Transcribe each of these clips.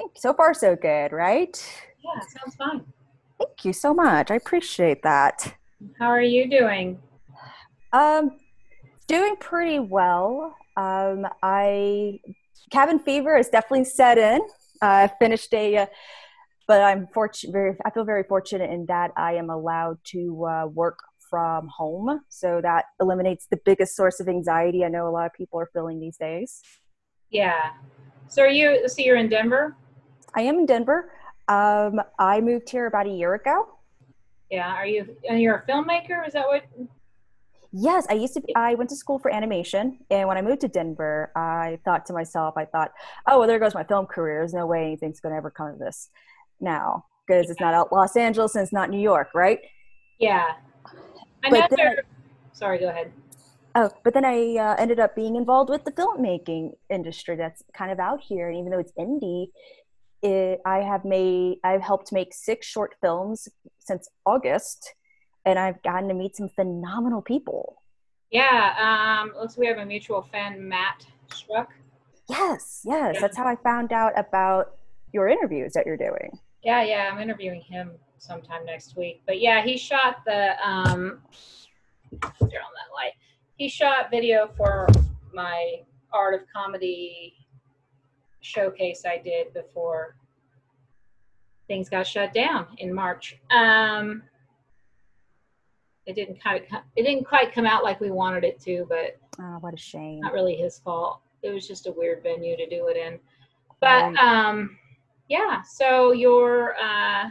Think so far so good, right? Yeah, sounds fine. Thank you so much. I appreciate that. How are you doing? Um, doing pretty well. Um, I cabin fever has definitely set in. I uh, finished a, uh, but I'm fortunate. Very, I feel very fortunate in that I am allowed to uh, work from home, so that eliminates the biggest source of anxiety I know a lot of people are feeling these days. Yeah. So are you? So you're in Denver? I am in Denver. Um, I moved here about a year ago. Yeah. Are you? And you're a filmmaker? Is that what? Yes, I used to. Be, I went to school for animation, and when I moved to Denver, I thought to myself, I thought, "Oh, well, there goes my film career. There's no way anything's going to ever come of this now because it's not out Los Angeles and it's not New York, right?" Yeah. I know. Sorry, go ahead. Oh, but then I uh, ended up being involved with the filmmaking industry that's kind of out here, and even though it's indie, it, I have made, I've helped make six short films since August and I've gotten to meet some phenomenal people. Yeah, um, looks we have a mutual friend, Matt Struck. Yes, yes, that's how I found out about your interviews that you're doing. Yeah, yeah, I'm interviewing him sometime next week. But yeah, he shot the um, on that light. He shot video for my art of comedy showcase I did before things got shut down in March. Um, it didn't kind of it didn't quite come out like we wanted it to, but oh, what a shame. Not really his fault. It was just a weird venue to do it in. But um, yeah. So your uh,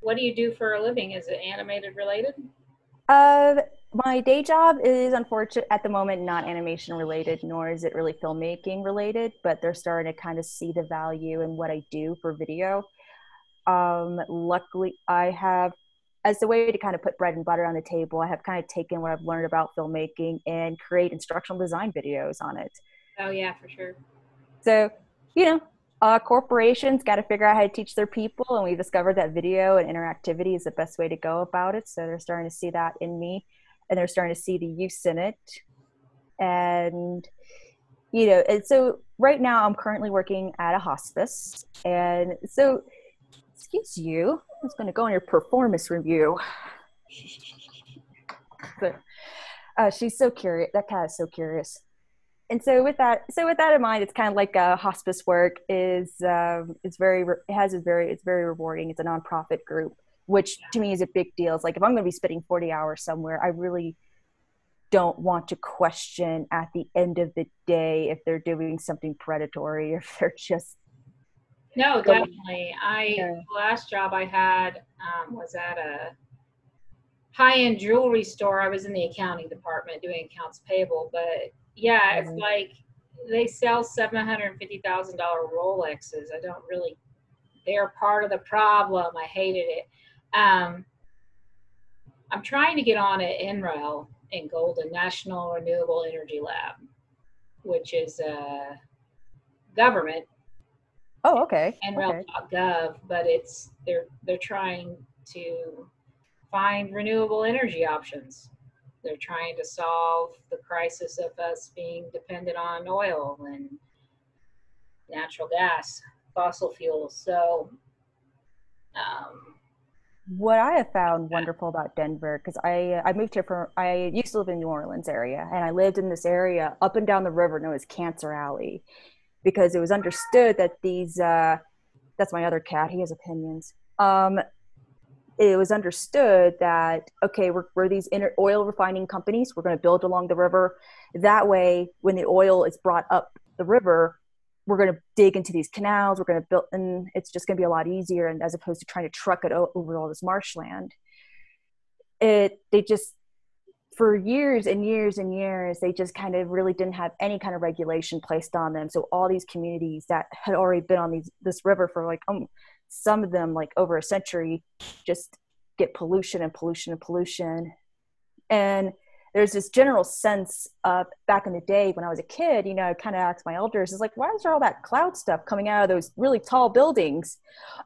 what do you do for a living? Is it animated related? Uh, my day job is unfortunate at the moment not animation related, nor is it really filmmaking related. But they're starting to kind of see the value in what I do for video. Um, luckily, I have as a way to kind of put bread and butter on the table, I have kind of taken what I've learned about filmmaking and create instructional design videos on it. Oh yeah, for sure. So, you know, uh, corporations got to figure out how to teach their people, and we discovered that video and interactivity is the best way to go about it. So they're starting to see that in me, and they're starting to see the use in it. And you know, and so right now I'm currently working at a hospice, and so excuse you I was going to go on your performance review. but uh, she's so curious. That cat is so curious. And so with that, so with that in mind, it's kind of like a hospice work is um, it's very it has a very it's very rewarding. It's a nonprofit group, which to me is a big deal. It's like if I'm going to be spending 40 hours somewhere, I really don't want to question at the end of the day if they're doing something predatory, or if they're just no, definitely. I yeah. the last job I had um, was at a high-end jewelry store. I was in the accounting department doing accounts payable, but yeah, mm-hmm. it's like they sell seven hundred and fifty thousand dollar Rolexes. I don't really. They're part of the problem. I hated it. Um, I'm trying to get on at NREL in Golden National Renewable Energy Lab, which is a government Oh, okay. NREL.gov, okay. but it's they're they're trying to find renewable energy options. They're trying to solve the crisis of us being dependent on oil and natural gas, fossil fuels. So, um, what I have found wonderful about Denver, because I I moved here from I used to live in New Orleans area, and I lived in this area up and down the river known as Cancer Alley, because it was understood that these uh, that's my other cat he has opinions um, it was understood that okay we're, we're these inner oil refining companies we're going to build along the river. That way when the oil is brought up the river we're going to dig into these canals we're going to build and it's just going to be a lot easier and as opposed to trying to truck it over all this marshland it they just for years and years and years, they just kind of really didn't have any kind of regulation placed on them. So all these communities that had already been on these this river for like um, some of them like over a century, just get pollution and pollution and pollution. And there's this general sense of back in the day when I was a kid, you know, I kind of asked my elders, is like, why is there all that cloud stuff coming out of those really tall buildings?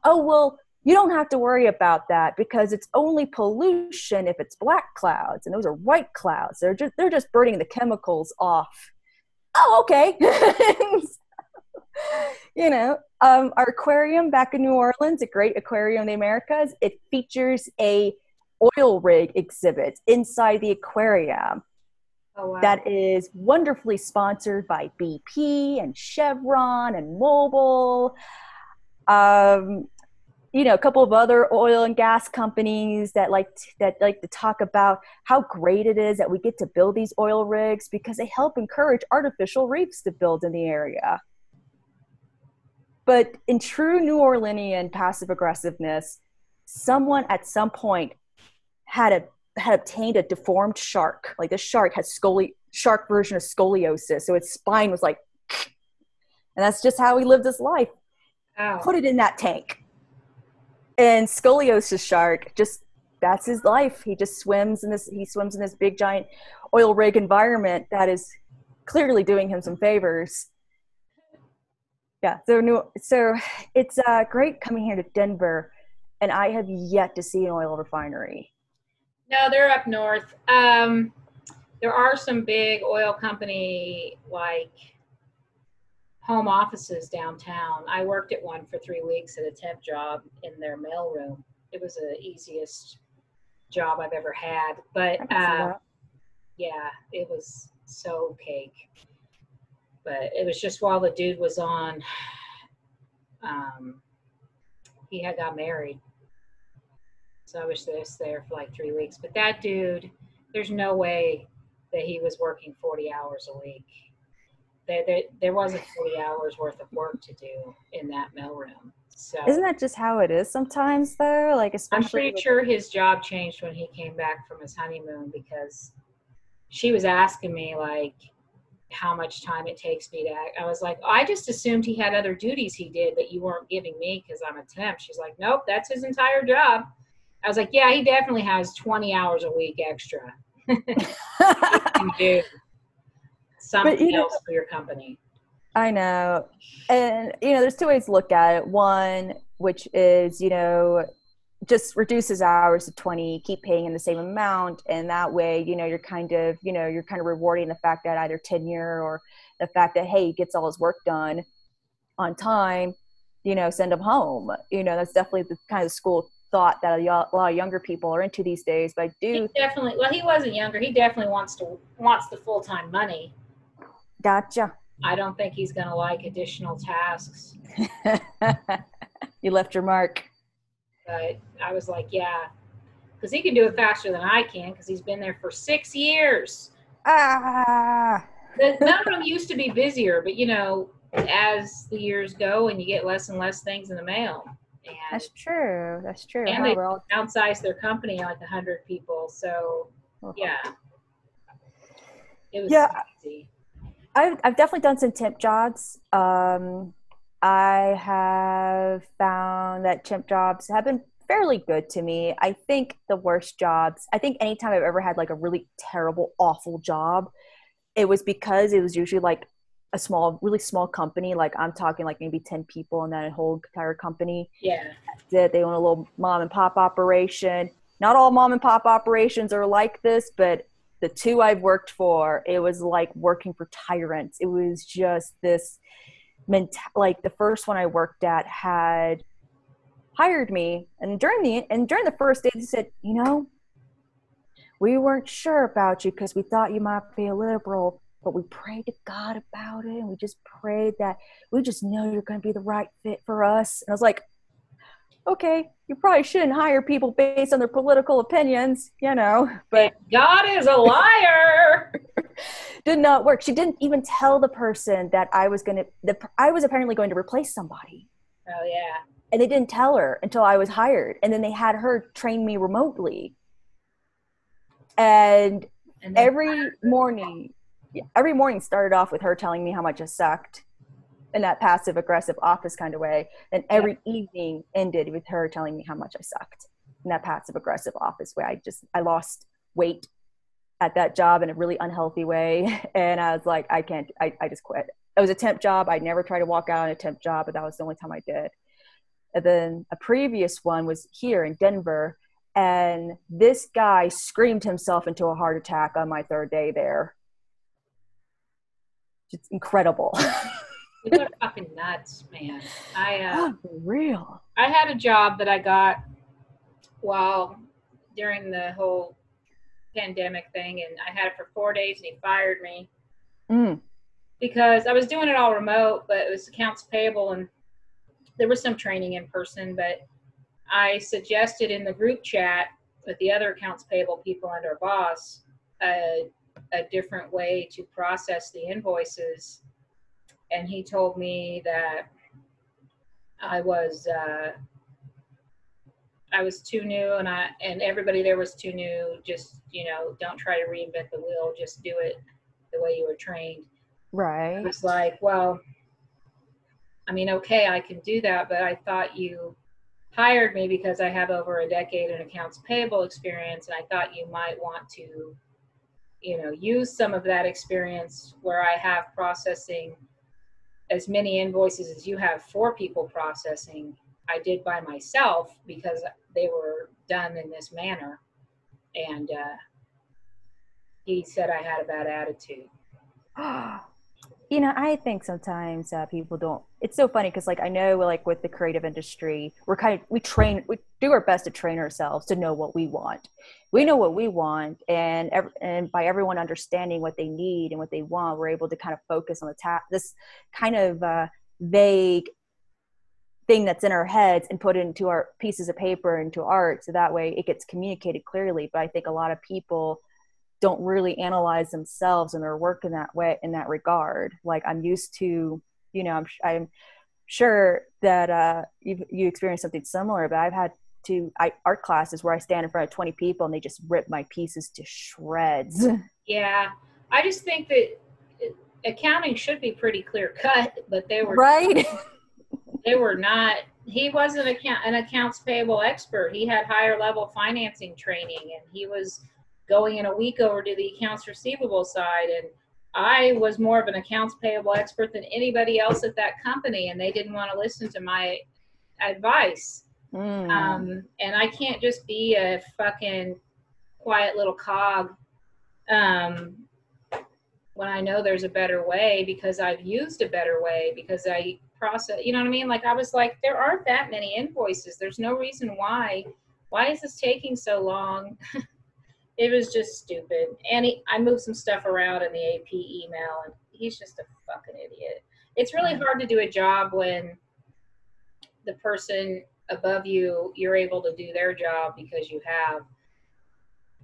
Oh, well, you don't have to worry about that because it's only pollution if it's black clouds and those are white clouds. They're just they're just burning the chemicals off. Oh okay. You know, um, our aquarium back in New Orleans, a great aquarium in the Americas, it features a oil rig exhibit inside the aquarium. Oh, wow. That is wonderfully sponsored by BP and Chevron and Mobil. Um, you know, a couple of other oil and gas companies that like that like to talk about how great it is that we get to build these oil rigs because they help encourage artificial reefs to build in the area. But in true New Orleanian passive aggressiveness, someone at some point had a had obtained a deformed shark. Like this shark has scoli shark version of scoliosis, so its spine was like, and that's just how he lived his life. Put it in that tank, and scoliosis shark just that's his life. He just swims in this. He swims in this big giant oil rig environment that is clearly doing him some favors yeah so new so it's uh, great coming here to denver and i have yet to see an oil refinery no they're up north. Um, there are some big oil company like home offices downtown. I worked at one for three weeks at a temp job in their mailroom it was the easiest job i've ever had but uh, yeah it was so cake. But it was just while the dude was on um, he had got married so i was just there for like three weeks but that dude there's no way that he was working 40 hours a week there, there, there wasn't 40 hours worth of work to do in that mailroom so isn't that just how it is sometimes though like especially i'm pretty sure his job changed when he came back from his honeymoon because she was asking me like how much time it takes me to act. I was like, I just assumed he had other duties he did that you weren't giving me because I'm a temp. She's like, nope, that's his entire job. I was like, yeah, he definitely has 20 hours a week extra. can do something you know, else for your company. I know. And, you know, there's two ways to look at it. One, which is, you know, just reduces hours to 20 keep paying in the same amount and that way you know you're kind of you know you're kind of rewarding the fact that either tenure or the fact that hey he gets all his work done on time you know send him home you know that's definitely the kind of school thought that a lot of younger people are into these days but I do he definitely well he wasn't younger he definitely wants to wants the full-time money gotcha i don't think he's going to like additional tasks you left your mark but I was like, yeah, because he can do it faster than I can because he's been there for six years. Ah. The, none of them used to be busier, but you know, as the years go and you get less and less things in the mail. And, That's true. That's true. And they all... downsized their company like a hundred people. So uh-huh. yeah, it was yeah. Easy. I've I've definitely done some temp jobs. Um, I have found that temp jobs have been fairly good to me. I think the worst jobs, I think anytime I've ever had like a really terrible, awful job, it was because it was usually like a small, really small company. Like I'm talking like maybe 10 people in that whole entire company. Yeah. That they own a little mom and pop operation. Not all mom and pop operations are like this, but the two I've worked for, it was like working for tyrants. It was just this meant like the first one I worked at had hired me and during the and during the first day they said you know we weren't sure about you because we thought you might be a liberal but we prayed to god about it and we just prayed that we just know you're going to be the right fit for us and i was like okay you probably shouldn't hire people based on their political opinions you know but god is a liar did not work. She didn't even tell the person that I was going to, the, I was apparently going to replace somebody. Oh, yeah. And they didn't tell her until I was hired. And then they had her train me remotely. And, and every morning, every morning started off with her telling me how much I sucked in that passive aggressive office kind of way. And every yeah. evening ended with her telling me how much I sucked in that passive aggressive office way. I just, I lost weight at that job in a really unhealthy way. And I was like, I can't, I, I just quit. It was a temp job. I never tried to walk out on a temp job, but that was the only time I did. And then a previous one was here in Denver. And this guy screamed himself into a heart attack on my third day there. It's incredible. Are fucking nuts, man. I uh, oh, real. I had a job that I got while during the whole pandemic thing, and I had it for four days, and he fired me Mm. because I was doing it all remote, but it was accounts payable, and there was some training in person. But I suggested in the group chat with the other accounts payable people and our boss a, a different way to process the invoices, and he told me that I was. Uh, I was too new and I and everybody there was too new. Just, you know, don't try to reinvent the wheel, just do it the way you were trained. Right. was like, well, I mean, okay, I can do that, but I thought you hired me because I have over a decade in accounts payable experience and I thought you might want to, you know, use some of that experience where I have processing as many invoices as you have four people processing. I did by myself because they were done in this manner. And uh, he said I had a bad attitude. you know i think sometimes uh, people don't it's so funny because like i know like with the creative industry we're kind of we train we do our best to train ourselves to know what we want. We know what we want and ev- and by everyone understanding what they need and what they want we're able to kind of focus on the ta- this kind of uh, vague thing that's in our heads and put into our pieces of paper into art so that way it gets communicated clearly. But i think a lot of people don't really analyze themselves and their work in that way in that regard like i'm used to you know i'm, I'm sure that uh, you you experienced something similar but i've had to I, art classes where i stand in front of 20 people and they just rip my pieces to shreds Yeah, I just think that accounting should be pretty clear cut, but they were right they were not. He wasn't account, an accounts payable expert. He had higher level financing training, and he was going in a week over to the accounts receivable side. And I was more of an accounts payable expert than anybody else at that company, and they didn't want to listen to my advice. Mm. Um, and I can't just be a fucking quiet little cog um, when I know there's a better way because I've used a better way because I process, you know what I mean? Like I was like, there aren't that many invoices. There's no reason why. Why is this taking so long? it was just stupid. And he, I moved some stuff around in the AP email, and he's just a fucking idiot. It's really hard to do a job when the person above you, you're able to do their job because you have,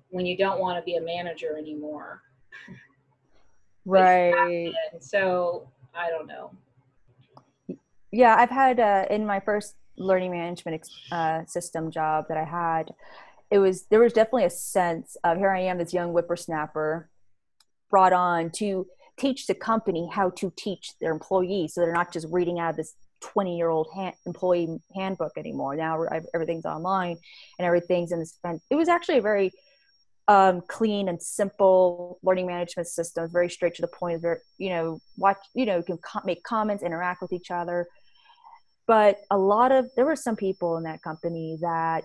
when you don't want to be a manager anymore. right And so I don't know. yeah i've had uh, in my first learning management uh, system job that i had it was there was definitely a sense of here i am this young whippersnapper brought on to teach the company how to teach their employees. So they're not just reading out of this 20 year old hand, employee handbook anymore. Now everything's online and everything's in this it was actually a very um, clean and simple learning management system. Very straight to the point very you know watch you know you can make comments interact with each other. But a lot of there were some people in that company that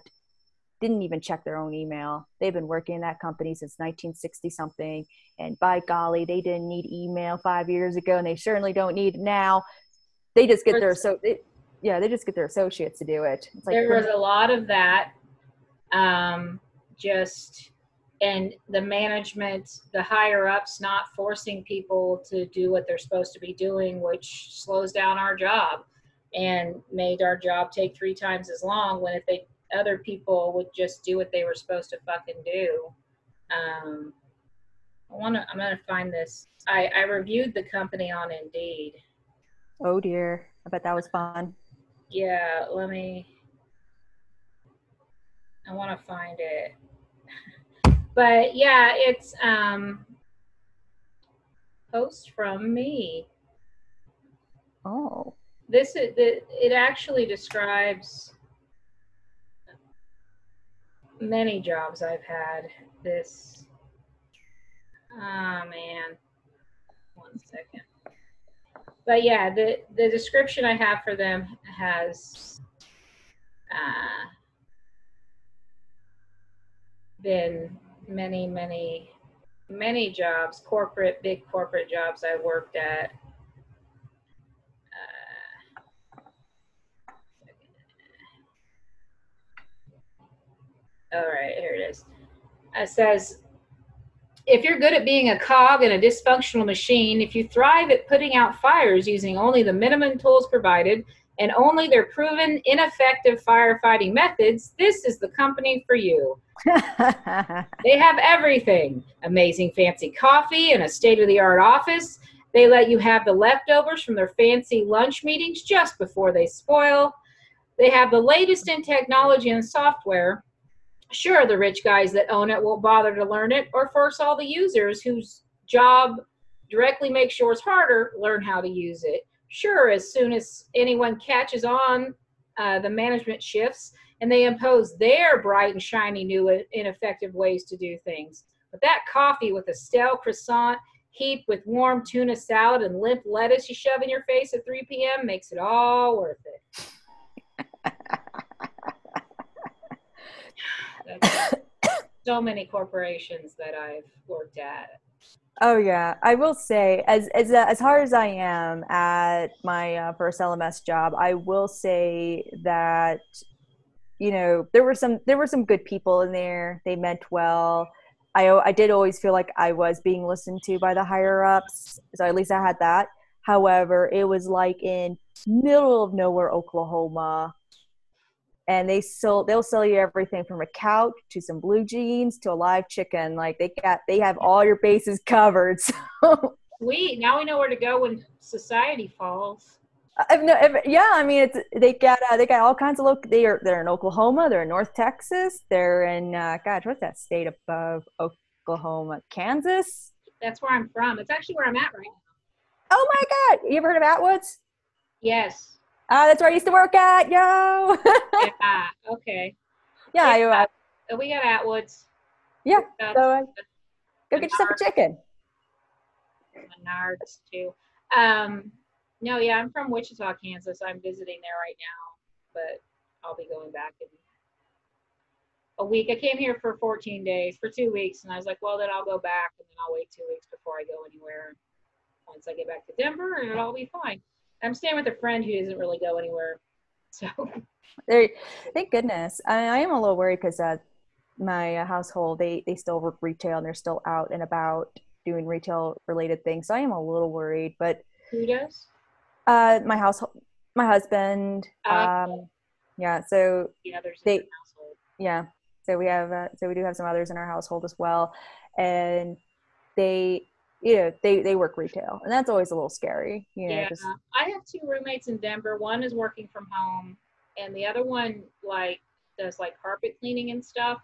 didn't even check their own email they've been working in that company since 1960 something and by golly they didn't need email five years ago and they certainly don't need it now they just get their so they, yeah they just get their associates to do it like there was a lot of that. Um, just and the management, the higher ups, not forcing people to do what they're supposed to be doing, which slows down our job and made our job take three times as long. When if they other people would just do what they were supposed to fucking do. Um, I want to. I'm gonna find this. I I reviewed the company on Indeed. oh dear i bet that was fun Yeah, let me. I want to find it. But yeah, it's um post from me. oh This is the it actually describes many jobs I've had. This ah man. One second. But yeah, the the description I have for them has uh, been many, many, many jobs, corporate, big corporate jobs I worked at. All right, here it is. It says, if you're good at being a cog in a dysfunctional machine, if you thrive at putting out fires using only the minimum tools provided and only their proven ineffective firefighting methods, this is the company for you. they have everything amazing fancy coffee and a state of the art office. They let you have the leftovers from their fancy lunch meetings just before they spoil. They have the latest in technology and software. Sure, the rich guys that own it won't bother to learn it or force all the users whose job directly makes yours harder learn how to use it. Sure, as soon as anyone catches on, uh, the management shifts and they impose their bright and shiny new ineffective ways to do things. But that coffee with a stale croissant heaped with warm tuna salad and limp lettuce you shove in your face at 3 p.m. makes it all worth it. so many corporations that I've worked at. Oh yeah, I will say as as uh, as hard as I am at my uh, first LMS job, I will say that you know there were some there were some good people in there. They meant well. I I did always feel like I was being listened to by the higher ups, so at least I had that. However, it was like in middle of nowhere Oklahoma, and they sell they'll sell you everything from a couch to some blue jeans to a live chicken. Like they got they have all your bases covered. So. Sweet. Now we know where to go when society falls. I've no, I've, yeah, I mean, it's they got uh, they got all kinds of local. They are they're in Oklahoma. They're in North Texas. They're in uh, God, what's that state above Oklahoma? Kansas. That's where I'm from. It's actually where I'm at right now. Oh my God! You ever heard of Atwoods? Yes. Ah, uh, that's where I used to work at, yo. yeah. Okay. Yeah. yeah. Uh, we got Atwoods. Yeah. So uh, go get yourself a chicken. Menards too. Um, no, yeah, I'm from Wichita, Kansas. I'm visiting there right now, but I'll be going back in a week. I came here for 14 days, for two weeks, and I was like, well, then I'll go back, and then I'll wait two weeks before I go anywhere. Once I get back to Denver, and it'll all be fine. I'm staying with a friend who doesn't really go anywhere, so. There, thank goodness. I, I am a little worried because uh, my household they they still work retail and they're still out and about doing retail related things. So I am a little worried, but who does? Uh, my household, my husband. Uh, um, yeah. So yeah, there's they, yeah. So we have, uh, so we do have some others in our household as well, and they, you know, they they work retail, and that's always a little scary. You know, yeah. Just, I have two roommates in Denver. One is working from home, and the other one like does like carpet cleaning and stuff.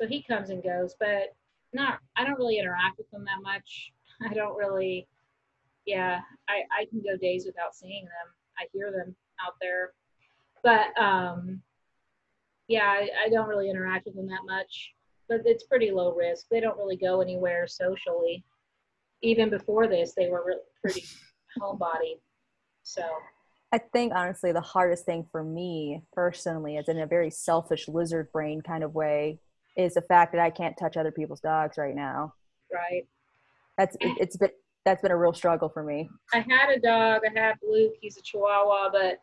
So he comes and goes, but not. I don't really interact with them that much. I don't really yeah, I, I can go days without seeing them. I hear them out there. But um, yeah, I, I don't really interact with them that much. But it's pretty low risk. They don't really go anywhere socially. Even before this, they were really pretty homebody. So I think honestly, the hardest thing for me personally, as in a very selfish lizard brain kind of way, is the fact that I can't touch other people's dogs right now. Right. That's it, it's been that's been a real struggle for me. I had a dog. I had Luke. He's a Chihuahua, but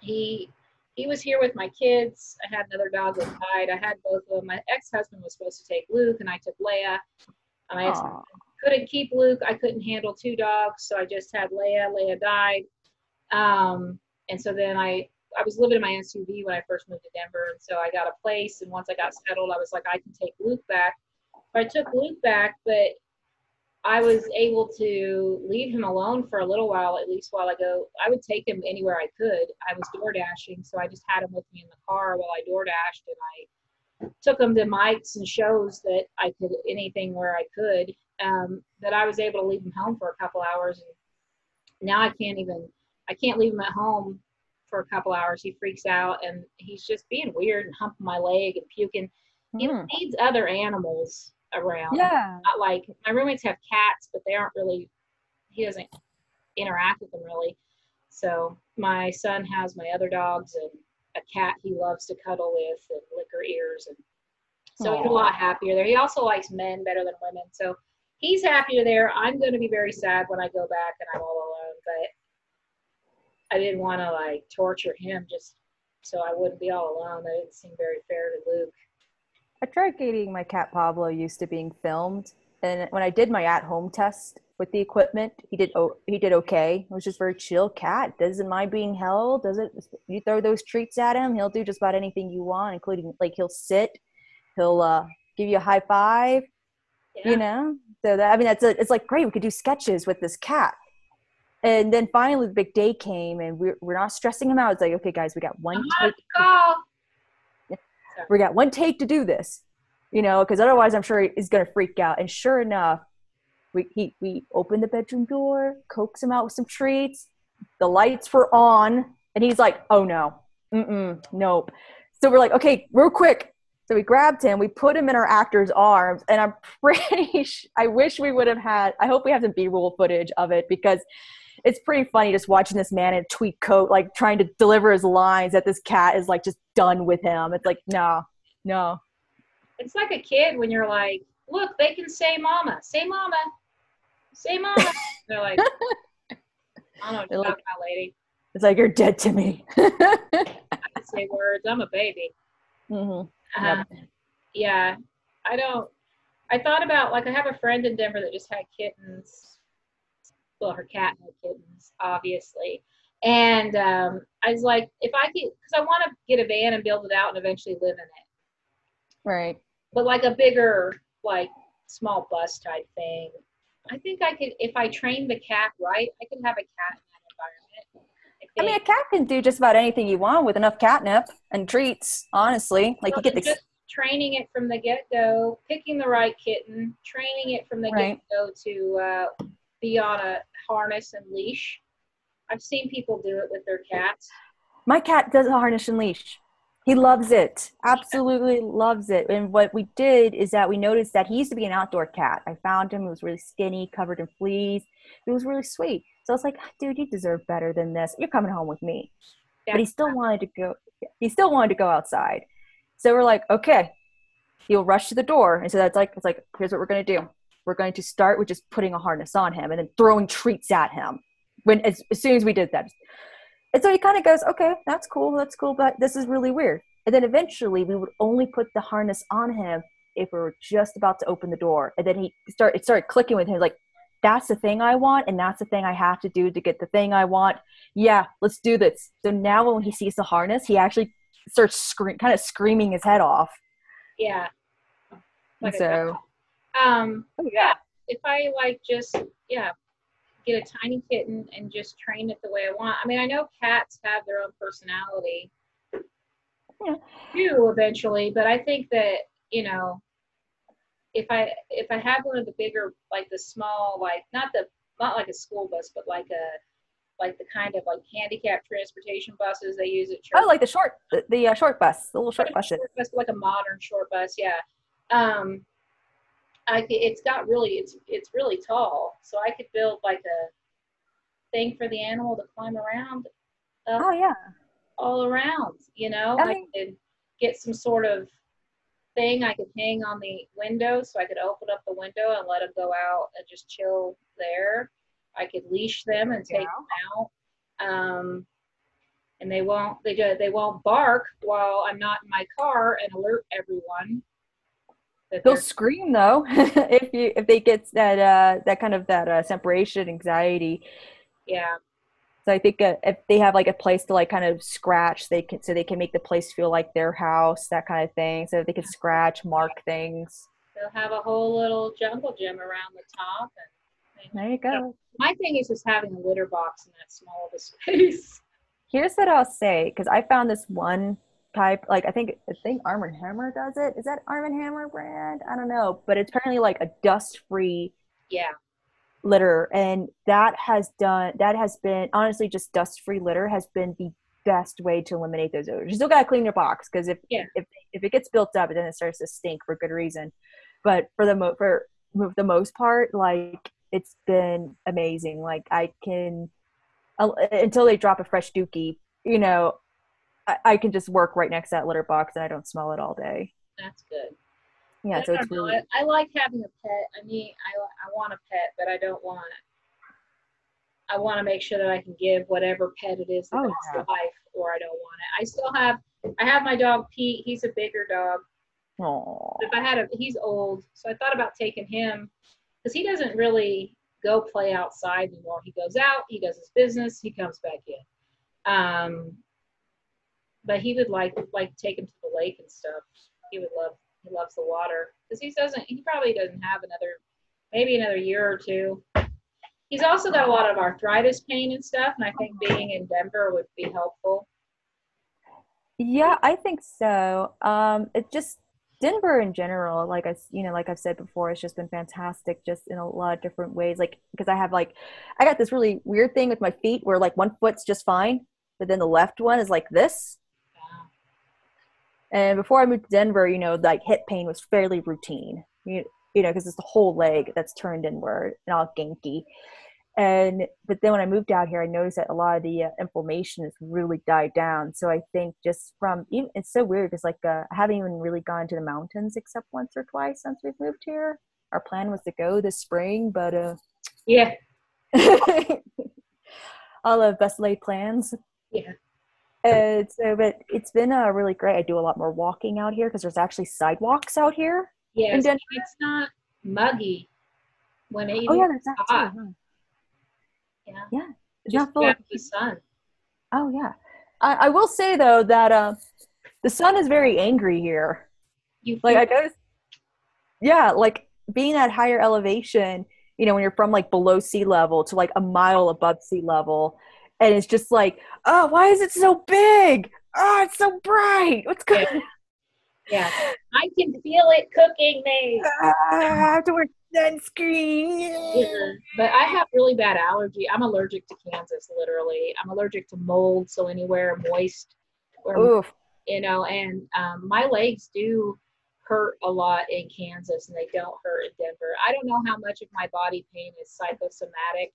he he was here with my kids. I had another dog that died. I had both of them. My ex-husband was supposed to take Luke, and I took Leia. I couldn't keep Luke. I couldn't handle two dogs, so I just had Leia. Leia died, um, and so then I I was living in my SUV when I first moved to Denver, and so I got a place. And once I got settled, I was like, I can take Luke back. I took Luke back, but I was able to leave him alone for a little while, at least while I go. I would take him anywhere I could. I was door dashing, so I just had him with me in the car while I door dashed, and I took him to mics and shows that I could anything where I could. Um, that I was able to leave him home for a couple hours, and now I can't even. I can't leave him at home for a couple hours. He freaks out, and he's just being weird and humping my leg and puking. He mm. needs other animals around. Yeah. Not like my roommates have cats, but they aren't really. He doesn't interact with them really. So my son has my other dogs and a cat he loves to cuddle with and lick her ears and so Aww. he's a lot happier there. He also likes men better than women. So he's happier there. I'm going to be very sad when I go back and I'm all alone, but I didn't want to like torture him just so I wouldn't be all alone. That didn't seem very fair to Luke. I tried getting my cat Pablo used to being filmed, and when I did my at-home test with the equipment, he did oh, he did okay. It was just very chill cat. Doesn't mind being held. Doesn't you throw those treats at him? He'll do just about anything you want, including like he'll sit, he'll uh, give you a high five. Yeah. You know, so that I mean that's a, it's like great. We could do sketches with this cat. And then finally, the big day came, and we're we're not stressing him out. It's like, okay, guys, we got one. Take. We got one take to do this, you know, because otherwise, I'm sure he's gonna freak out. And sure enough, we he, we opened the bedroom door, coax him out with some treats. The lights were on, and he's like, "Oh no, mm nope." So we're like, "Okay, real quick." So we grabbed him, we put him in our actor's arms, and I'm pretty. I wish we would have had. I hope we have some B-roll footage of it because it's pretty funny just watching this man in a tweed coat, like trying to deliver his lines that this cat is like just done with him. It's like, no, no. It's like a kid when you're like, look, they can say mama, say mama, say mama. They're like, I don't know, like, my lady. It's like, you're dead to me. I can say words. I'm a baby. Mm-hmm. Um, yeah, I don't. I thought about like I have a friend in Denver that just had kittens well, her cat had kittens, obviously. And um, I was like, if I could, because I want to get a van and build it out and eventually live in it. Right. But like a bigger, like small bus type thing. I think I could, if I trained the cat right, I could have a cat in that environment. I, mean, a cat can do just about anything you want with enough catnip and treats. Honestly, like well, you get the training it from the get go, picking the right kitten, training it from the right. get go to uh, be on a harness and leash. I've seen people do it with their cats. My cat does a harness and leash. He loves it. Absolutely loves it. And what we did is that we noticed that he used to be an outdoor cat. I found him. He was really skinny, covered in fleas. He was really sweet. So I was like, dude, you deserve better than this. You're coming home with me. Yeah. But he still wanted to go. He still wanted to go outside. So we're like, okay. He'll rush to the door. And so that's like, it's like, here's what we're going to do we're going to start with just putting a harness on him and then throwing treats at him when as, as soon as we did that and so he kind of goes okay that's cool that's cool but this is really weird. And then eventually we would only put the harness on him if we were just about to open the door. And then he start it started clicking with him like that's the thing i want and that's the thing i have to do to get the thing i want. Yeah let's do this. So now when he sees the harness he actually starts scream kind of screaming his head off. Yeah. Like so um, oh, yeah. If I like just, yeah, get a tiny kitten and just train it the way I want. I mean, I know cats have their own personality yeah. too eventually, but I think that, you know, if I if I have one of the bigger like the small like not the not like a school bus but like a like the kind of like handicap transportation buses they use at church. Oh, like the short the, the uh, short bus, the little short. Short bus, like a modern short bus, yeah. Um, I could, it's got really it's it's really tall, so I could build like a thing for the animal to climb around. oh yeah, all around. You know, I, mean, I could get some sort of thing I could hang on the window, so I could open up the window and let them go out and just chill there. I could leash them and take yeah. them out. Um, and they won't they do, they won't bark while I'm not in my car and alert everyone they'll scream though if you if they get that uh that kind of that uh, separation anxiety. Yeah. So i think uh, if they have like a place to like kind of scratch they can so they can make the place feel like their house that kind of thing so they can scratch mark things. They'll have a whole little jungle gym around the top and there you go. So my thing is just having a litter box in that small of a space. Here's what i'll say because i found this one type like i think i think arm and hammer does it. Is that arm and hammer brand? I don't know but it's apparently like a dust free yeah. litter and that has done that has been honestly just dust free litter has been the best way to eliminate those odors. You still got to clean your box because if yeah. if if it gets built up then it starts to stink for good reason. But for the mo for the most part like it's been amazing. Like i can uh, until they drop a fresh dookie you know I, I, can just work right next to that litter box and I don't smell it all day. That's good. Yeah, so it's really. I, I, like having a pet. I mean, I I want a pet, but I don't want. I want to make sure that I can give whatever pet it is the oh, best yeah. life, or I don't want it. I still have. I have my dog Pete. He's a bigger dog. Aww. If I had a, he's old, so I thought about taking him because he doesn't really go play outside anymore. He goes out, he does his business, he comes back in. Um, but he would like like take him to the lake and stuff. He would love he loves the water because he doesn't he probably doesn't have another maybe another year or two. He's also got a lot of arthritis pain and stuff, and I think being in Denver would be helpful. Yeah, I think so. Um, it just Denver in general, like I, you know, like I've said before, it's just been fantastic, just in a lot of different ways. Like because I have like, I got this really weird thing with my feet where like one foot's just fine, but then the left one is like this. And before I moved to Denver, you know, like hip pain was fairly routine. You, you know, because it's the whole leg that's turned inward and all ganky. And but then when I moved out here, I noticed that a lot of the uh, inflammation has really died down. So I think just from even it's so weird because like uh, I haven't even really gone to the mountains except once or twice since we've moved here. Our plan was to go this spring, but uh, yeah, all of best laid plans. Yeah. And so, but it's been uh, really great. I do a lot more walking out here because there's actually sidewalks out here. Yeah, it's not muggy when it. Oh yeah, that hot. too. Huh? Yeah. Yeah. It's Just not full of the sun. Oh yeah. I, I will say though that uh, the sun is very angry here. You Like I noticed. Yeah, like being at higher elevation, you know, when you're from like below sea level to like a mile above sea level, and it's just like, oh, why is it so big? Oh, it's so bright. What's on? yeah, I can feel it cooking me. Ah, I have to wear sunscreen. Yeah. But I have really bad allergy. I'm allergic to Kansas, literally. I'm allergic to mold, so anywhere moist, or Oof. you know, and um, my legs do hurt a lot in Kansas, and they don't hurt in Denver. I don't know how much of my body pain is psychosomatic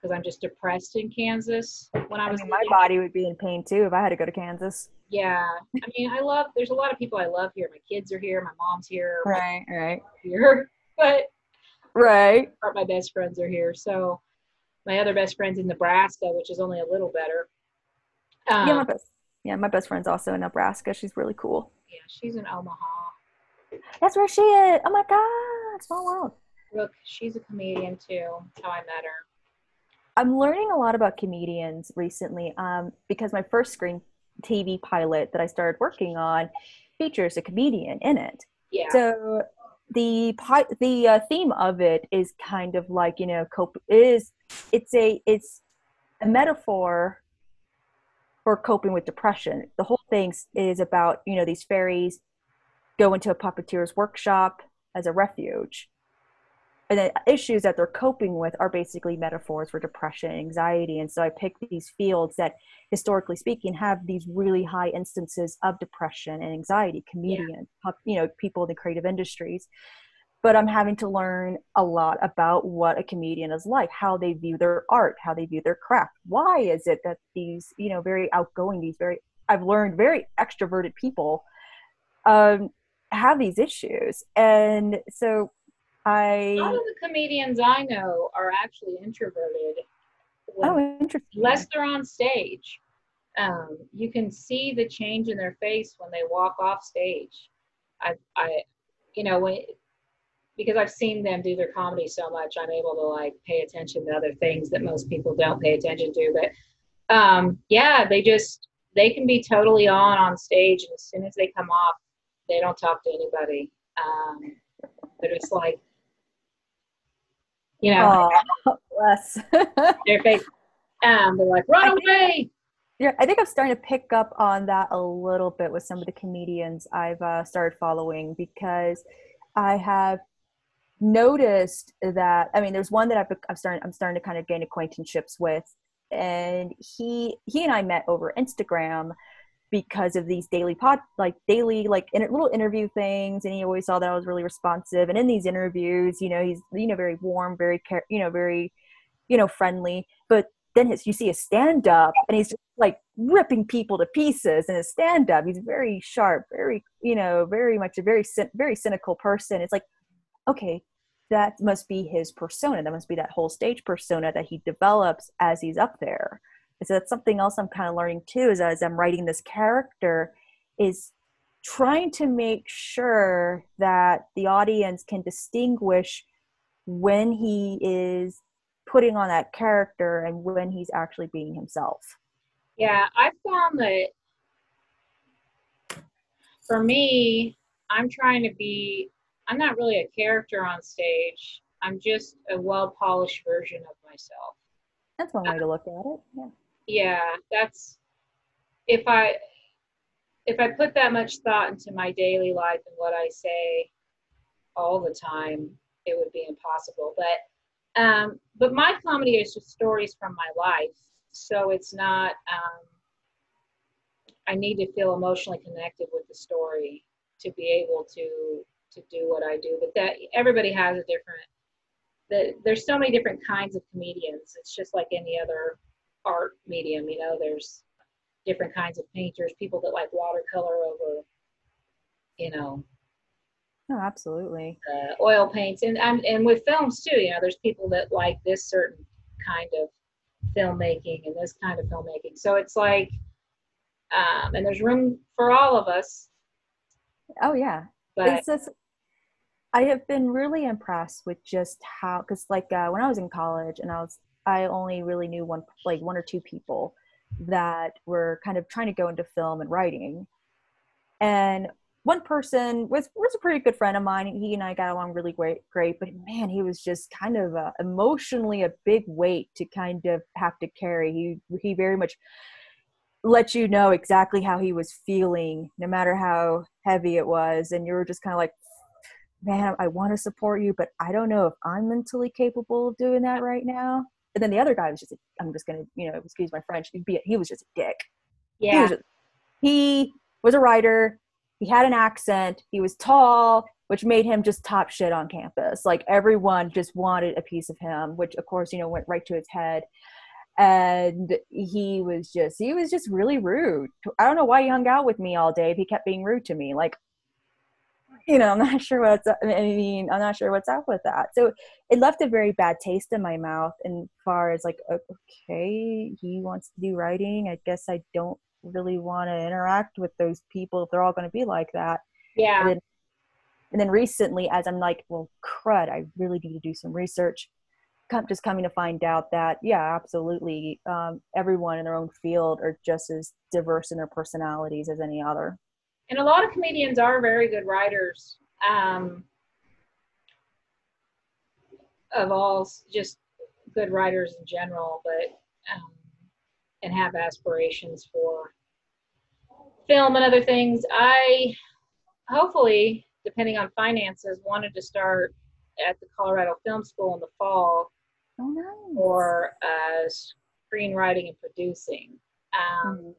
because I'm just depressed in Kansas. When I I was mean, my body would be in pain too if I had to go to Kansas. yeah, I mean, I love. There's a lot of people I love here. My kids are here. My mom's here. Right, right, here, but right. my best friends are here. So my other best friend's in Nebraska, which is only a little better. Um, yeah, my best. Yeah, my best friend's also in Nebraska. She's really cool. yeah, she's in Omaha. That's where she is. Oh my god, small world. Look, she's a comedian too. That's how I met her. I'm learning a lot about comedians recently um, because my first screen TV pilot that I started working on features a comedian in it. Yeah. So the the uh, theme of it is kind of like you know cope is it's a it's a metaphor for coping with depression. The whole thing is about you know these fairies go into a puppeteer's workshop as a refuge. And the issues that they're coping with are basically metaphors for depression and anxiety. And so I picked these fields that, historically speaking, have these really high instances of depression and anxiety, comedians, pup- you know, people in the creative industries. But I'm having to learn a lot about what a comedian is like, how they view their art, how they view their craft. Why is it that these, you know, very outgoing, these very, I've learned very extroverted people um, have these issues. And so I, A lot of the comedians I know are actually introverted. Oh, interesting. unless they're on stage. Um, you can see the change in their face when they walk off stage. I, I, you know, when because I've seen them do their comedy so much, I'm able to like pay attention to other things that most people don't pay attention to. But um, yeah, they just they can be totally on on stage, and as soon as they come off, they don't talk to anybody. Um, they're just like, you know, Oh, bless. their face. Um, they're like, run away. yeah, I think I'm starting to pick up on that a little bit with some of the comedians I've uh, started following because I have noticed that. I mean, there's one that I've, I'm starting. I'm starting to kind of gain acquaintanceships with, and he he and I met over Instagram because of these daily pod like daily like in, little interview things and he always saw that i was really responsive. And in these interviews you know he's you know very warm very care you know very you know friendly. But then his, you see a stand up and he's just like ripping people to pieces in his stand up he's very sharp very you know very much a very very cynical person. It's like okay that must be his persona. That must be that whole stage persona that he develops as he's up there so that's something else i'm kind of learning too is as i'm writing this character is trying to make sure that the audience can distinguish when he is putting on that character and when he's actually being himself. Yeah, I found that for me, I'm trying to be, I'm not really a character on stage. I'm just a well polished version of myself. That's one way uh, to look at it. Yeah. Yeah, that's if I if I put that much thought into my daily life and what I say all the time, it would be impossible. But um, but my comedy is just stories from my life, so it's not. Um, I need to feel emotionally connected with the story to be able to to do what I do. But that everybody has a different. The, there's so many different kinds of comedians. It's just like any other art medium. You know, there's different kinds of painters, people that like watercolor over, you know. Oh, absolutely. Uh, oil paints, and and and with films too. You know, there's people that like this certain kind of filmmaking and this kind of filmmaking. So it's like, um, and there's room for all of us. Oh yeah, but it's just, I have been really impressed with just how, because like uh, when I was in college and I was, I only really knew one, like one or two people that were kind of trying to go into film and writing. And one person was was a pretty good friend of mine. He and I got along really great, great. But man, he was just kind of uh, emotionally a big weight to kind of have to carry. He he very much let you know exactly how he was feeling, no matter how heavy it was, and you were just kind of like, man, I want to support you, but I don't know if I'm mentally capable of doing that right now. And then the other guy was just, I'm just gonna, you know, excuse my French, be, he was just a dick. Yeah. He was, just, he was a writer. He had an accent. He was tall, which made him just top shit on campus. Like everyone just wanted a piece of him, which of course, you know, went right to his head. And he was just, he was just really rude. I don't know why he hung out with me all day if he kept being rude to me. Like, you know, I'm not sure what's, I mean, I'm not sure what's up with that. So it left a very bad taste in my mouth. And far as like, okay, he wants to do writing. I guess I don't really want to interact with those people if they're all going to be like that. Yeah. And then, and then recently, as I'm like, well, crud, I really need to do some research. Come, just coming to find out that, yeah, absolutely, um, everyone in their own field are just as diverse in their personalities as any other and a lot of comedians are very good writers um, of all just good writers in general but um, and have aspirations for film and other things i hopefully depending on finances wanted to start at the colorado film school in the fall oh, nice. for uh, screenwriting and producing um, mm-hmm.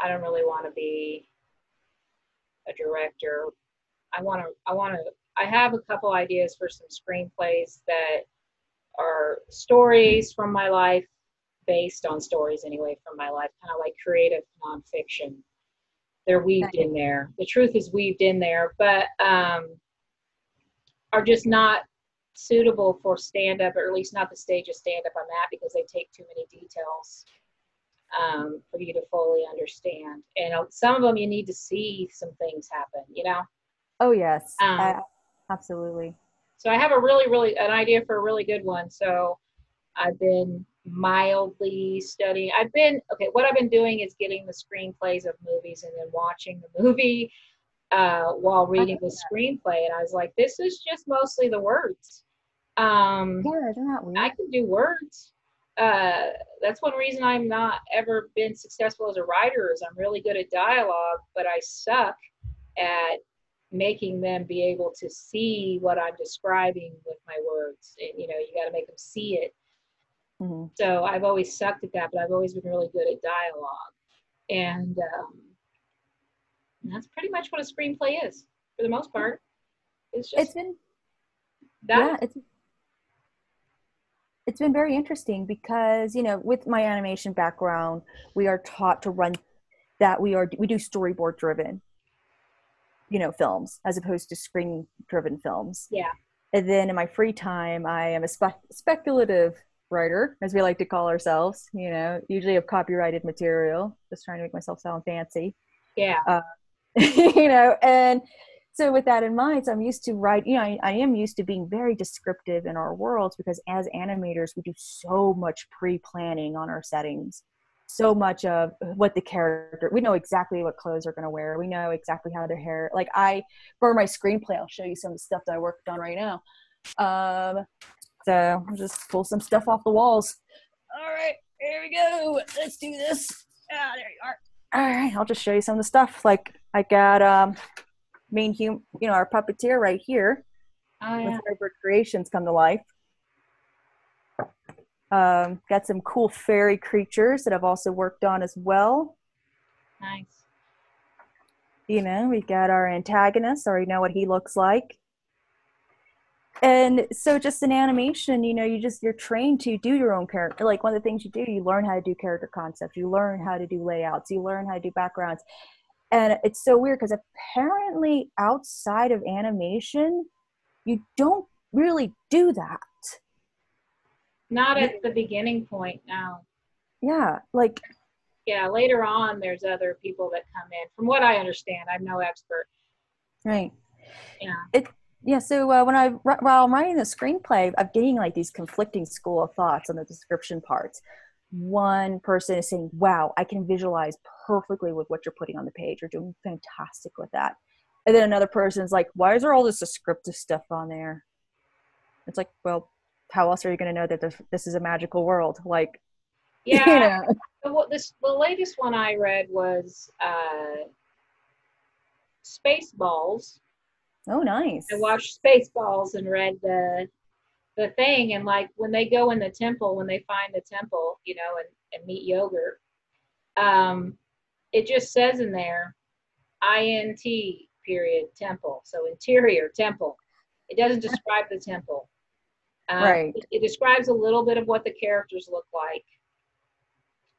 I don't really want to be a director. I want to, I want to, I have a couple ideas for some screenplays that are stories from my life, based on stories anyway from my life, kind of like creative nonfiction. They're weaved in there. The truth is weaved in there, but um, are just not suitable for stand up, or at least not the stage of stand up I'm at because they take too many details um, for you to fully understand. And uh, some of them you need to see some things happen, you know? Oh, yes. Um, I, absolutely. So I have a really, really, an idea for a really good one. So I've been mildly studying. I've been, okay, what I've been doing is getting the screenplays of movies and then watching the movie uh, while reading the screenplay. And I was like, this is just mostly the words. Um, yeah, isn't that weird? I can do words uh, that's one reason I'm not ever been successful as a writer is I'm really good at dialogue, but I suck at making them be able to see what I'm describing with my words. And you know, you got to make them see it. Mm-hmm. So I've always sucked at that, but I've always been really good at dialogue. And um, that's pretty much what a screenplay is for the most part. It's just it's been that. Yeah, it's it's been very interesting because you know with my animation background we are taught to run that we are we do storyboard driven you know films as opposed to screen driven films yeah and then in my free time i am a spe- speculative writer, as we like to call ourselves. You know, usually of copyrighted material. Just trying to make myself sound fancy. Yeah. Uh, you know, and so with that in mind, so I'm used to write. You know, I, I am used to being very descriptive in our worlds because as animators, we do so much pre-planning on our settings. So much of what the character we know exactly what clothes they're going to wear. We know exactly how their hair like i for my screenplay i'll show you some of the stuff that i worked on right now. Um so i'll just pull some stuff off the walls. All right here we go. Let's do this. Ah there you are. All right i'll just show you some of the stuff. Like i got um main human, you know our puppeteer right here oh, yeah. with creations come to life um, got some cool fairy creatures that I've also worked on as well. Nice. You know, we've got our antagonist, already know what he looks like. And so just in animation, you know, you just you're trained to do your own character. Like one of the things you do, you learn how to do character concepts, you learn how to do layouts, you learn how to do backgrounds. And it's so weird because apparently outside of animation, you don't really do that not at the beginning point, now Yeah, like yeah, later on there's other people that come in. From what I understand, I'm no expert. Right. Yeah. It yeah, so uh, when I while I'm writing the screenplay, I'm getting like these conflicting school of thoughts on the description parts. One person is saying, "Wow, I can visualize perfectly with what you're putting on the page. You're doing fantastic with that." And then another person's like, "Why is there all this descriptive stuff on there?" It's like, well, how else are you going to know that this, is a magical world? Like, yeah. You know. the, this, the latest one I read was uh, Spaceballs. Oh, nice. I watched Spaceballs and read the the thing, and like when they go in the temple, when they find the temple, you know, and, and meet yogurt, um, it just says in there, int period temple. So interior temple. It doesn't describe the temple. Um, right. It, it describes a little bit of what the characters look like.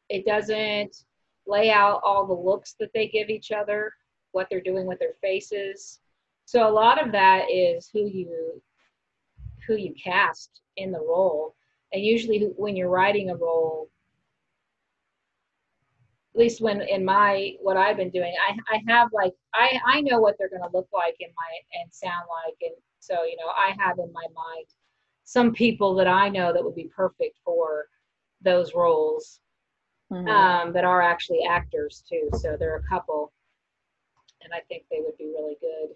It doesn't lay out all the looks that they give each other, what they're doing with their faces. So a lot of that is who you who you cast in the role. And usually when you're writing a role, at least when in my what I've been doing, I I have like I I know what they're going to look like in my and sound like and so you know I have in my mind some people that I know that would be perfect for those roles mm-hmm. um, that are actually actors too. So there are a couple, and I think they would be really good.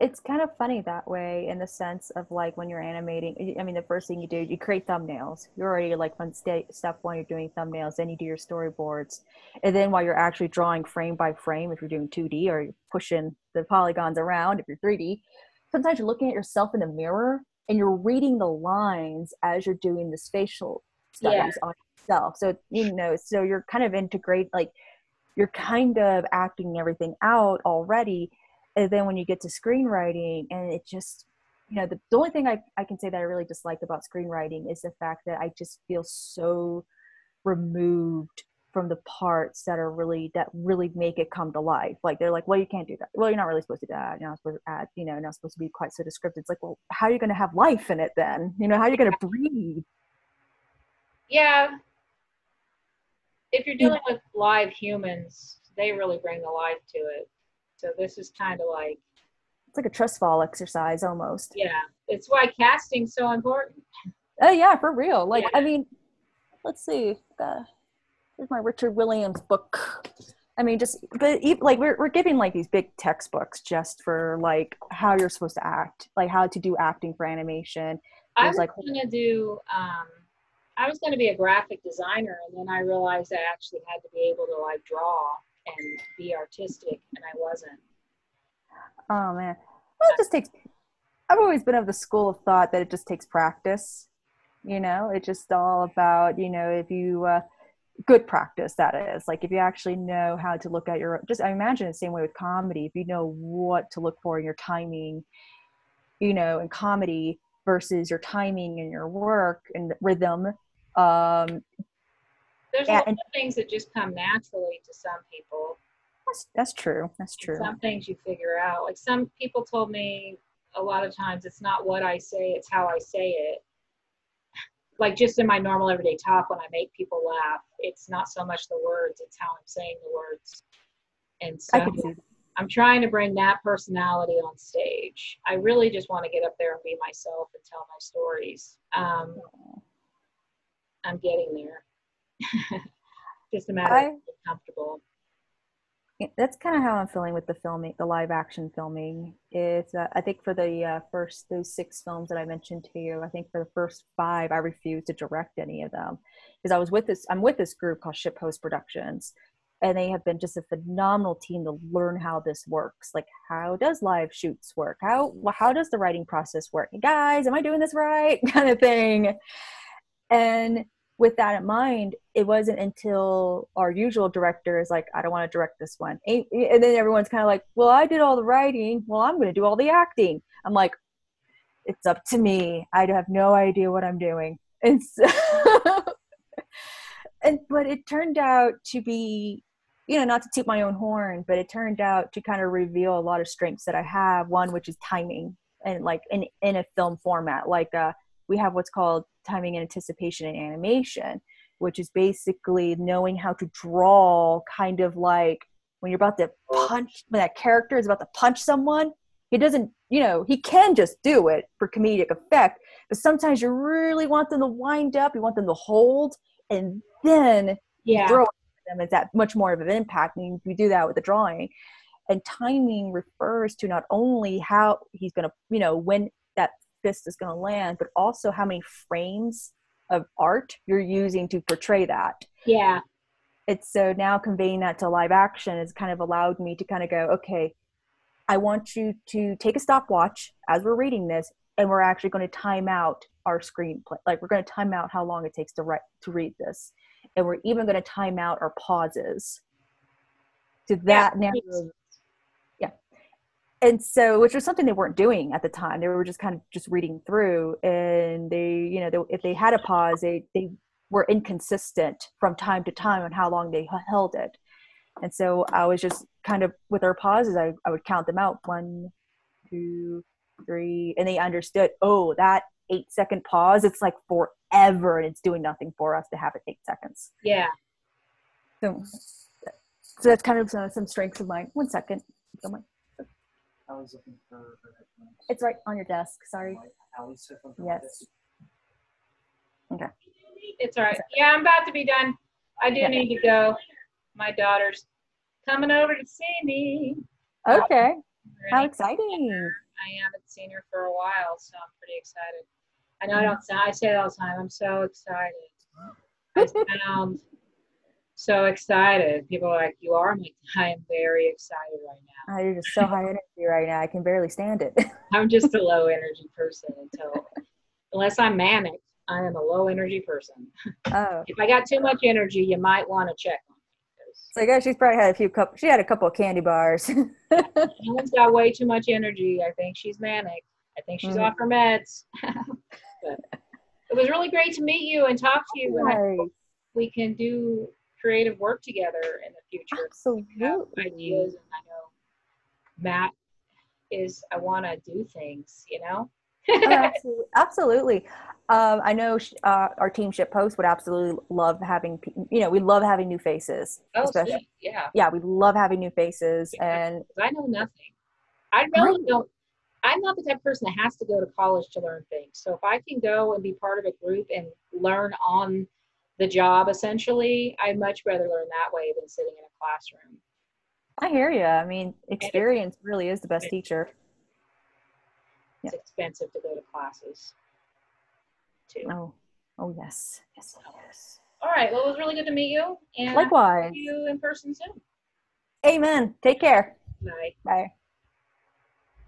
It's kind of funny that way in the sense of like when you're animating. I mean, the first thing you do, you create thumbnails. You're already like on st- step one, you're doing thumbnails. Then you do your storyboards, and then while you're actually drawing frame by frame, if you're doing 2D or you're pushing the polygons around, if you're 3D, sometimes you're looking at yourself in the mirror and you're reading the lines as you're doing the spatial studies yeah. on yourself. So you know, so you're kind of integrate like you're kind of acting everything out already. And then when you get to screenwriting and it just you know, the, the only thing I, I can say that I really dislike about screenwriting is the fact that I just feel so removed from the parts that are really that really make it come to life. Like they're like, well, you can't do that. Well, you're not really supposed to do that. You're not supposed to add, you know, not supposed to be quite so descriptive. It's like, well, how are you going to have life in it then? You know, how are you going to breathe? Yeah. If you're dealing with live humans, they really bring the life to it. So this is kind of like it's like a trust fall exercise almost. Yeah, it's why casting's so important. Oh yeah, for real. Like yeah. I mean, let's see. Here's my Richard Williams book. I mean, just but like we're we're giving like these big textbooks just for like how you're supposed to act, like how to do acting for animation. I was like, gonna do. Um, I was gonna be a graphic designer, and then I realized I actually had to be able to like draw and be artistic, and I wasn't. Oh man, well, it just takes. I've always been of the school of thought that it just takes practice. You know, it's just all about you know if you. Uh, good practice that is like if you actually know how to look at your just i imagine the same way with comedy if you know what to look for in your timing you know in comedy versus your timing and your work and rhythm um there's a lot of things that just come naturally to some people that's, that's true that's true some things you figure out like some people told me a lot of times it's not what i say it's how i say it like just in my normal everyday talk when I make people laugh, it's not so much the words, it's how I'm saying the words. And so I'm trying to bring that personality on stage. I really just want to get up there and be myself and tell my stories. Um, I'm getting there. just a matter I, of comfortable that's kind of how I'm feeling with the filming, the live action filming. Is uh, I think for the uh, first those six films that I mentioned to you, I think for the first five, I refused to direct any of them because I was with this. I'm with this group called Ship Post Productions, and they have been just a phenomenal team to learn how this works. Like, how does live shoots work? How how does the writing process work? guys, am I doing this right? kind of thing. And with that in mind, it wasn't until our usual director is like, I don't want to direct this one. And then everyone's kind of like, Well, I did all the writing. Well, I'm going to do all the acting. I'm like, It's up to me. I have no idea what I'm doing. And so, and but it turned out to be, you know, not to toot my own horn, but it turned out to kind of reveal a lot of strengths that I have. One, which is timing and like in, in a film format, like, uh, we have what's called timing and anticipation and animation, which is basically knowing how to draw kind of like when you're about to punch, when that character is about to punch someone, he doesn't, you know, he can just do it for comedic effect, but sometimes you really want them to wind up, you want them to hold, and then yeah. throw them. It's that much more of an impact. And you do that with the drawing. And timing refers to not only how he's going to, you know, when that fist is going to land, but also how many frames of art you're using to portray that. Yeah. It's so now conveying that to live action has kind of allowed me to kind of go, okay, I want you to take a stopwatch as we're reading this, and we're actually going to time out our screenplay. Like we're going to time out how long it takes to write to read this, and we're even going to time out our pauses. To that yeah, narrative and so which was something they weren't doing at the time. They were just kind of just reading through and they you know they, if they had a pause they they were inconsistent from time to time on how long they held it. And so i was just kind of with our pauses i, I would count them out. One two three and they understood oh that eight second pause it's like forever and it's doing nothing for us to have it eight seconds. Yeah. So so that's kind of some, some strengths of mine. One second. I was looking for her headphones. It's right on your desk. Sorry. Yes. Okay. It's all right. Yeah, I'm about to be done. I do yeah. need to go. My daughter's coming over to see me. Okay. How exciting. I haven't seen her for a while, so I'm pretty excited. I know I don't I say it all the time. I'm so excited. I sound so excited. People are like, You are? I'm like, I am very excited right now. Oh, you're just so high energy right now. I can barely stand it. I'm just a low energy person until, unless I'm manic, I am a low energy person. Oh. if I got too much energy, you might want to check on me. So I guess she's probably had a few cup. She had a couple of candy bars. Someone's got way too much energy. I think she's manic. I think she's mm. off her meds. but it was really great to meet you and talk to you. Nice. we can do creative work together in the future. Absolutely. ideas, and I know Matt is. I want to do things. You know. oh, absolutely. absolutely. Um, I know uh, our team Ship Post would absolutely love having, you know, we love having new faces. Oh, especially, yeah. Yeah, we love having new faces. Yeah, and I know nothing. I really don't. I'm not the type of person that has to go to college to learn things. So if I can go and be part of a group and learn on the job essentially, I'd much rather learn that way than sitting in a classroom. I hear you. I mean, experience really is the best teacher. It's yeah. expensive to go to classes too. Oh, oh yes, yes, yes. All right. Well, it was really good to meet you. And likewise, you in person soon. Amen. Take care. Bye. Bye.